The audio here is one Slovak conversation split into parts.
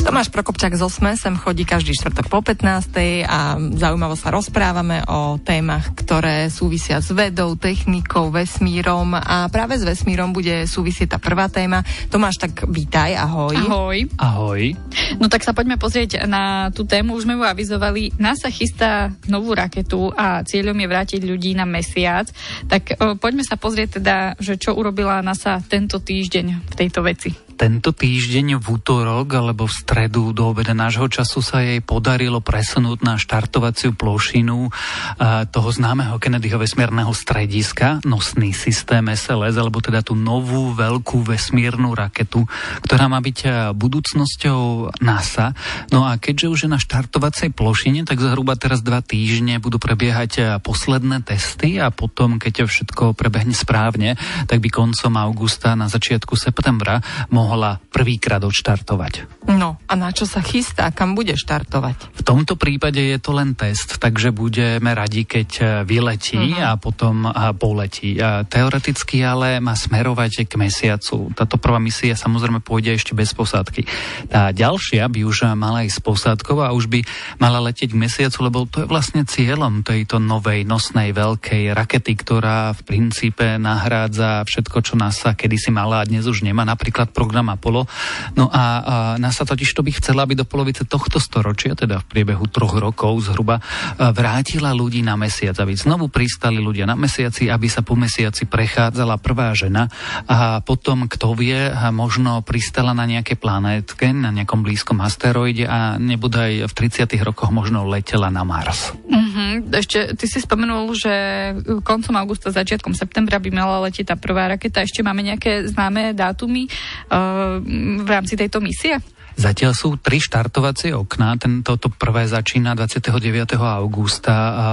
Tomáš Prokopčák z Osme sem chodí každý štvrtok po 15. a zaujímavo sa rozprávame o témach, ktoré súvisia s vedou, technikou, vesmírom a práve s vesmírom bude súvisieť tá prvá téma. Tomáš, tak vítaj, ahoj. Ahoj. Ahoj. No tak sa poďme pozrieť na tú tému, už sme ju avizovali. NASA chystá novú raketu a cieľom je vrátiť ľudí na mesiac. Tak poďme sa pozrieť teda, že čo urobila NASA tento týždeň v tejto veci tento týždeň v útorok alebo v stredu do obeda nášho času sa jej podarilo presunúť na štartovaciu plošinu toho známeho Kennedyho vesmírneho strediska, nosný systém SLS, alebo teda tú novú veľkú vesmírnu raketu, ktorá má byť budúcnosťou NASA. No a keďže už je na štartovacej plošine, tak zhruba teraz dva týždne budú prebiehať posledné testy a potom, keď všetko prebehne správne, tak by koncom augusta na začiatku septembra mohol mohla prvýkrát odštartovať. No a na čo sa chystá? Kam bude štartovať? V tomto prípade je to len test, takže budeme radi, keď e, vyletí uh-huh. a potom a poletí. A teoreticky ale má smerovať k mesiacu. Táto prvá misia samozrejme pôjde ešte bez posádky. Tá ďalšia by už mala ísť s posádkou a už by mala letieť k mesiacu, lebo to je vlastne cieľom tejto novej nosnej veľkej rakety, ktorá v princípe nahrádza všetko, čo NASA kedysi mala a dnes už nemá. Napríklad program program Apollo. No a, a NASA totiž to by chcela, aby do polovice tohto storočia, teda v priebehu troch rokov zhruba, vrátila ľudí na mesiac, aby znovu pristali ľudia na mesiaci, aby sa po mesiaci prechádzala prvá žena a potom, kto vie, možno pristala na nejaké planétke, na nejakom blízkom asteroide a nebudaj v 30 rokoch možno letela na Mars. Mm-hmm. Ešte ty si spomenul, že koncom augusta, začiatkom septembra by mala letieť tá prvá raketa. Ešte máme nejaké známe dátumy? Uh, v rámci tejto misie? Zatiaľ sú tri štartovacie okná. Toto prvé začína 29. augusta a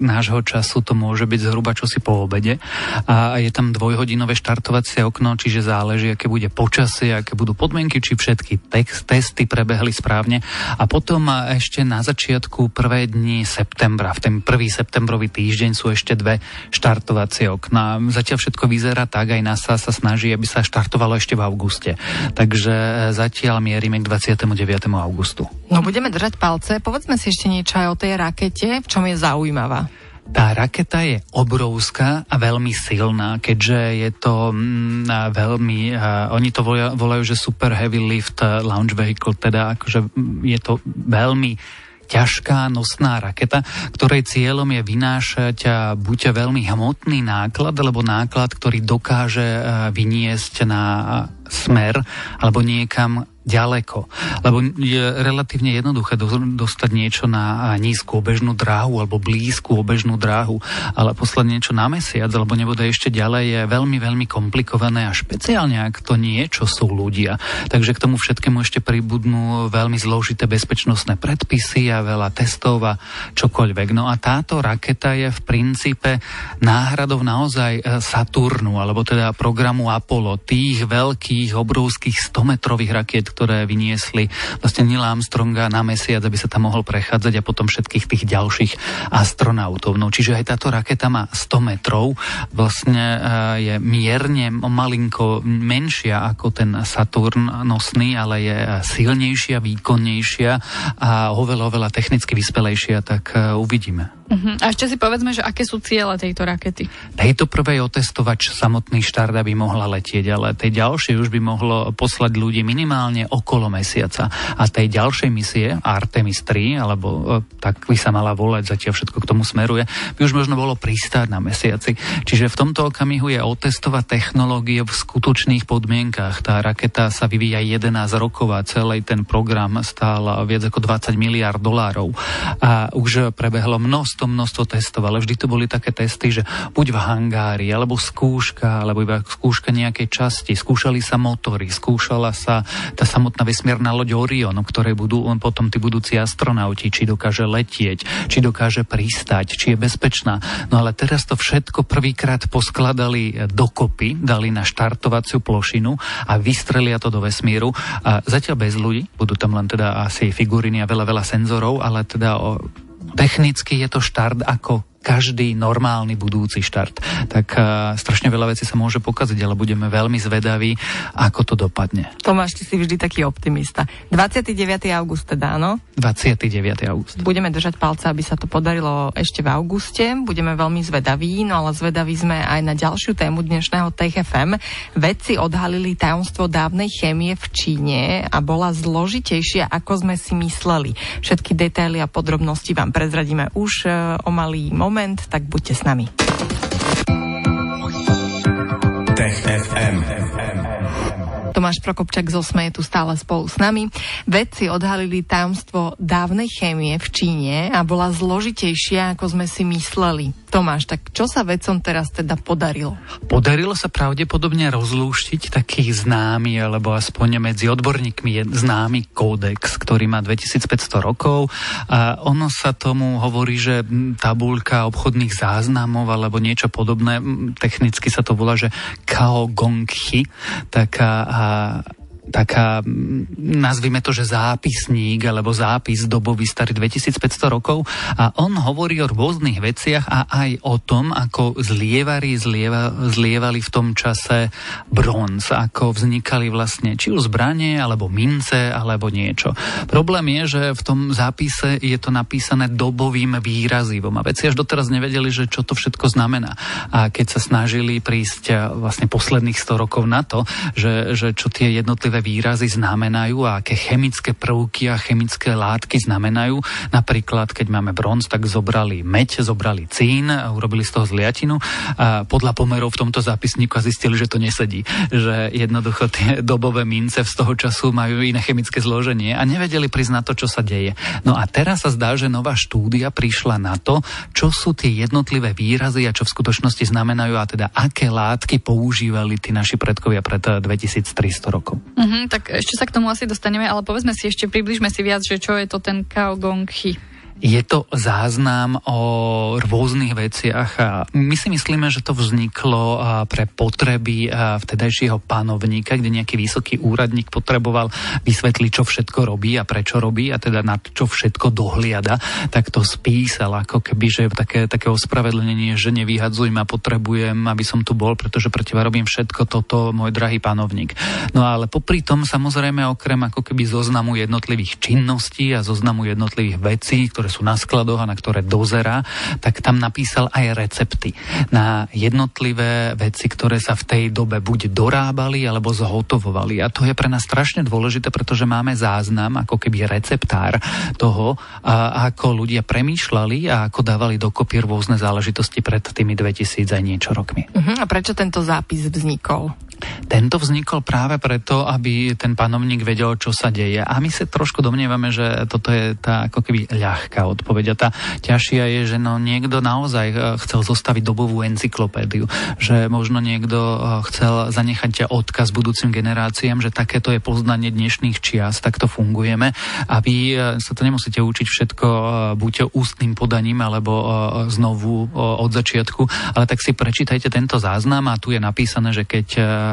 nášho času to môže byť zhruba čosi po obede. A je tam dvojhodinové štartovacie okno, čiže záleží, aké bude počasie, aké budú podmienky, či všetky text, testy prebehli správne. A potom ešte na začiatku prvé dni septembra, v ten prvý septembrový týždeň sú ešte dve štartovacie okná. Zatiaľ všetko vyzerá tak, aj NASA sa snaží, aby sa štartovalo ešte v auguste. Takže zatiaľ mierime k 29. augustu. No budeme držať palce. Povedzme si ešte niečo aj o tej rakete, v čom je zaujímavá. Tá raketa je obrovská a veľmi silná, keďže je to mm, veľmi, uh, oni to volajú, volajú, že super heavy lift launch vehicle, teda akože mm, je to veľmi ťažká nosná raketa, ktorej cieľom je vynášať buď veľmi hmotný náklad, alebo náklad, ktorý dokáže vyniesť na smer alebo niekam ďaleko. Lebo je relatívne jednoduché dostať niečo na nízku obežnú dráhu alebo blízku obežnú dráhu, ale poslať niečo na mesiac alebo nebude ešte ďalej je veľmi, veľmi komplikované a špeciálne ak to niečo sú ľudia. Takže k tomu všetkému ešte pribudnú veľmi zložité bezpečnostné predpisy a veľa testov a čokoľvek. No a táto raketa je v princípe náhradou naozaj e, Saturnu, alebo teda programu Apollo, tých veľkých, obrovských 100-metrových rakiet, ktoré vyniesli vlastne Neil Armstronga na mesiac, aby sa tam mohol prechádzať a potom všetkých tých ďalších astronautov. No, čiže aj táto raketa má 100 metrov, vlastne eh, je mierne malinko menšia ako ten Saturn nosný, ale je silnejšia, výkonnejšia a oveľa, oveľa technicky vyspelejšia, tak eh, uvidíme. Uh-huh. A ešte si povedzme, že aké sú ciele tejto rakety? Tejto prvej otestovač samotný štart, aby mohla letieť, ale tej ďalšej už by mohlo poslať ľudí minimálne okolo mesiaca. A tej ďalšej misie, Artemis 3, alebo e, tak by sa mala volať, zatiaľ všetko k tomu smeruje, by už možno bolo pristáť na mesiaci. Čiže v tomto okamihu je otestovať technológie v skutočných podmienkach. Tá raketa sa vyvíja 11 rokov a celý ten program stál viac ako 20 miliard dolárov. A už prebehlo množstvo množstvo, testov, ale vždy to boli také testy, že buď v hangári, alebo skúška, alebo iba skúška nejakej časti, skúšali sa motory, skúšala sa tá samotná vesmierna loď Orion, ktorej budú potom tí budúci astronauti, či dokáže letieť, či dokáže pristať, či je bezpečná. No ale teraz to všetko prvýkrát poskladali dokopy, dali na štartovaciu plošinu a vystrelia to do vesmíru. A zatiaľ bez ľudí, budú tam len teda asi figuriny a veľa, veľa senzorov, ale teda o, technicky je to štart ako každý normálny budúci štart. Tak uh, strašne veľa vecí sa môže pokaziť, ale budeme veľmi zvedaví, ako to dopadne. Tomáš, ty si vždy taký optimista. 29. august teda, áno? 29. august. Budeme držať palce, aby sa to podarilo ešte v auguste. Budeme veľmi zvedaví, no ale zvedaví sme aj na ďalšiu tému dnešného TFM. Vedci odhalili tajomstvo dávnej chémie v Číne a bola zložitejšia, ako sme si mysleli. Všetky detaily a podrobnosti vám prezradíme už e, o malý moment, tak buďte s nami. Tech FM. Tomáš Prokopčak z Osme je tu stále spolu s nami. Vedci odhalili tajomstvo dávnej chémie v Číne a bola zložitejšia, ako sme si mysleli. Tomáš, tak čo sa vedcom teraz teda podarilo? Podarilo sa pravdepodobne rozlúštiť taký známy, alebo aspoň medzi odborníkmi je známy kódex, ktorý má 2500 rokov a ono sa tomu hovorí, že tabulka obchodných záznamov alebo niečo podobné, technicky sa to volá, že Kao Gong Hi, taká taká, nazvime to, že zápisník alebo zápis dobový starý 2500 rokov a on hovorí o rôznych veciach a aj o tom, ako zlievari zlieva, zlievali v tom čase bronz, ako vznikali vlastne či už zbranie, alebo mince, alebo niečo. Problém je, že v tom zápise je to napísané dobovým výrazivom a veci až doteraz nevedeli, že čo to všetko znamená. A keď sa snažili prísť vlastne posledných 100 rokov na to, že, že čo tie jednotlivé jednotlivé výrazy znamenajú a aké chemické prvky a chemické látky znamenajú. Napríklad, keď máme bronz, tak zobrali meď, zobrali cín, urobili z toho zliatinu a podľa pomerov v tomto zápisníku a zistili, že to nesedí. Že jednoducho tie dobové mince z toho času majú iné chemické zloženie a nevedeli na to, čo sa deje. No a teraz sa zdá, že nová štúdia prišla na to, čo sú tie jednotlivé výrazy a čo v skutočnosti znamenajú a teda aké látky používali tí naši predkovia pred 2300 rokov. Uh-huh, tak ešte sa k tomu asi dostaneme, ale povedzme si ešte, približme si viac, že čo je to ten Kao Gong Hi. Je to záznam o rôznych veciach a my si myslíme, že to vzniklo pre potreby vtedajšieho panovníka, kde nejaký vysoký úradník potreboval vysvetliť, čo všetko robí a prečo robí a teda na čo všetko dohliada, tak to spísal ako keby, že také, také ospravedlnenie, že nevyhadzuj ma, potrebujem, aby som tu bol, pretože pre teba robím všetko toto, môj drahý panovník. No ale popri tom samozrejme okrem ako keby zoznamu jednotlivých činností a zoznamu jednotlivých vecí, ktoré sú na skladoch a na ktoré dozera, tak tam napísal aj recepty na jednotlivé veci, ktoré sa v tej dobe buď dorábali alebo zhotovovali. A to je pre nás strašne dôležité, pretože máme záznam, ako keby receptár toho, a ako ľudia premýšľali a ako dávali dokopy rôzne záležitosti pred tými 2000 aj niečo rokmi. Uh-huh. A prečo tento zápis vznikol? Tento vznikol práve preto, aby ten panovník vedel, čo sa deje. A my sa trošku domnievame, že toto je tá ako keby ľahká odpoveď. A tá ťažšia je, že no niekto naozaj eh, chcel zostaviť dobovú encyklopédiu, že možno niekto eh, chcel zanechať odkaz budúcim generáciám, že takéto je poznanie dnešných čias, takto fungujeme a vy eh, sa to nemusíte učiť všetko buď ústnym podaním alebo znovu od začiatku, ale tak si prečítajte tento záznam a tu je napísané, že keď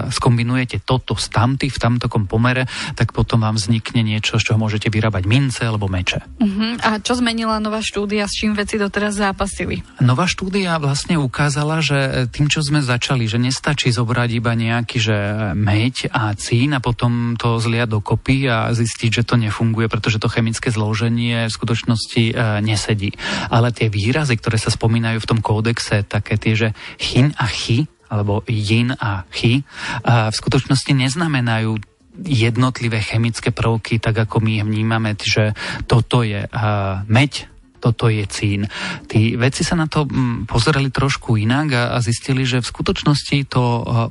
skombinujete toto s tamty v tamtokom pomere, tak potom vám vznikne niečo, z čoho môžete vyrábať mince alebo meče. Uh-huh. A čo zmenila nová štúdia, s čím veci doteraz zápasili? Nová štúdia vlastne ukázala, že tým, čo sme začali, že nestačí zobrať iba nejaký, že meď a cín a potom to zliať dokopy a zistiť, že to nefunguje, pretože to chemické zloženie v skutočnosti e, nesedí. Ale tie výrazy, ktoré sa spomínajú v tom kódexe, také tie, že chin a chy, alebo yin a chi, v skutočnosti neznamenajú jednotlivé chemické prvky, tak ako my vnímame, že toto je meď, toto je cín. Tí vedci sa na to mm, pozerali trošku inak a, zistili, že v skutočnosti to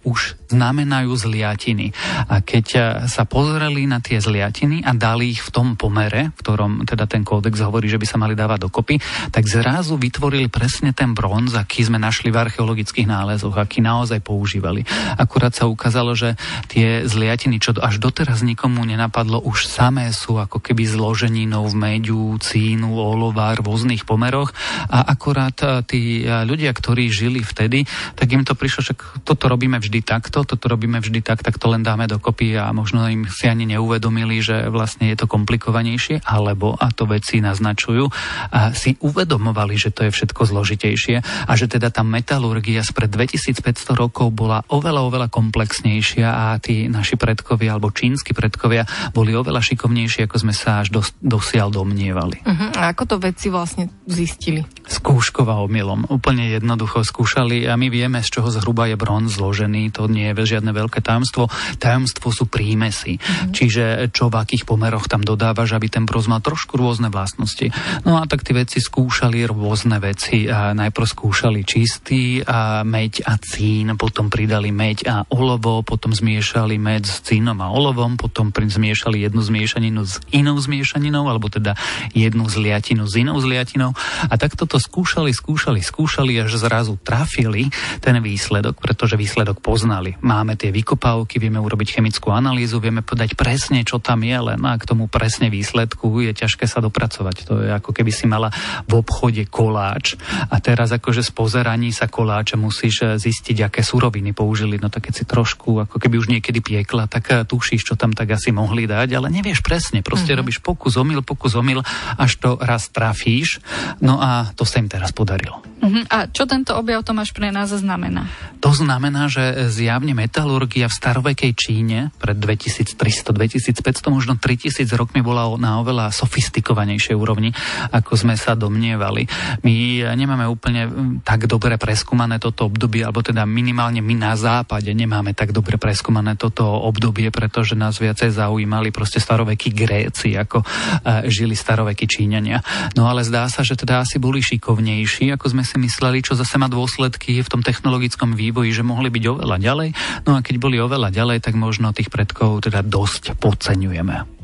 už znamenajú zliatiny. A keď uh, sa pozreli na tie zliatiny a dali ich v tom pomere, v ktorom teda ten kódex hovorí, že by sa mali dávať dokopy, tak zrazu vytvorili presne ten bronz, aký sme našli v archeologických nálezoch, aký naozaj používali. Akurát sa ukázalo, že tie zliatiny, čo až doteraz nikomu nenapadlo, už samé sú ako keby zloženinou v meďu, cínu, olova, rôznych pomeroch a akorát e, tí ľudia, ktorí žili vtedy, tak im to prišlo, že toto robíme vždy takto, toto robíme vždy tak, tak to len dáme dokopy a možno im si ani neuvedomili, že vlastne je to komplikovanejšie, alebo, a to veci naznačujú, a si uvedomovali, že to je všetko zložitejšie a že teda tá metalurgia spred 2500 rokov bola oveľa, oveľa komplexnejšia a tí naši predkovia alebo čínsky predkovia boli oveľa šikovnejší, ako sme sa až dos, dosiaľ domnievali. Uh-huh. A ako to vedci vlastne zistili? Skúškova omylom. Úplne jednoducho skúšali a my vieme, z čoho zhruba je bronz zložený. To nie je žiadne veľké tajomstvo. Tajomstvo sú prímesy. Uh-huh. Čiže čo v akých pomeroch tam dodávaš, aby ten bronz mal trošku rôzne vlastnosti. No a tak tí vedci skúšali rôzne veci. A najprv skúšali čistý a meď a cín, potom pridali meď a olovo, potom zmiešali med s cínom a olovom, potom zmiešali jednu zmiešaninu s inou zmiešaninou, alebo teda jednu zliatinu s inou zliatinou. A takto to skúšali, skúšali, skúšali, až zrazu trafili ten výsledok, pretože výsledok poznali. Máme tie vykopávky, vieme urobiť chemickú analýzu, vieme podať presne, čo tam je, len a k tomu presne výsledku je ťažké sa dopracovať. To je ako keby si mala v obchode koláč a teraz akože z pozeraní sa koláča musíš zistiť, aké suroviny použili. No tak keď si trošku, ako keby už niekedy piekla, tak eh, tušíš, čo tam tak asi mohli dať, ale nevieš presne. Proste mm-hmm. robíš pokus, omyl, pokus, omyl, až to raz trafíš. No a to sa im teraz podarilo. Uh-huh. A čo tento objav Tomáš pre nás znamená? To znamená, že zjavne metalurgia v starovekej Číne pred 2300, 2500, možno 3000 rokmi bola na oveľa sofistikovanejšej úrovni, ako sme sa domnievali. My nemáme úplne tak dobre preskúmané toto obdobie, alebo teda minimálne my na západe nemáme tak dobre preskúmané toto obdobie, pretože nás viacej zaujímali proste starovekí Gréci, ako uh, žili starovekí Číňania. No ale zdá sa, že teda asi boli šikovnejší, ako sme si mysleli, čo zase má dôsledky v tom technologickom vývoji, že mohli byť oveľa ďalej. No a keď boli oveľa ďalej, tak možno tých predkov teda dosť podceňujeme.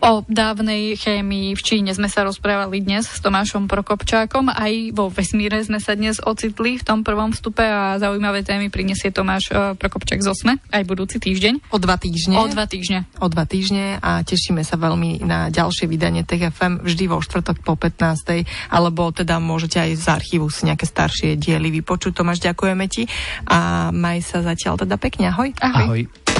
O dávnej chémii v Číne sme sa rozprávali dnes s Tomášom Prokopčákom. Aj vo vesmíre sme sa dnes ocitli v tom prvom vstupe a zaujímavé témy prinesie Tomáš e, Prokopčák z Osme aj budúci týždeň. O dva týždne. O dva týždne. O dva týždne a tešíme sa veľmi na ďalšie vydanie TFM vždy vo štvrtok po 15. alebo teda môžete aj z archívu si nejaké staršie diely vypočuť. Tomáš, ďakujeme ti a maj sa zatiaľ teda pekne. Ahoj. Ahoj. Ahoj.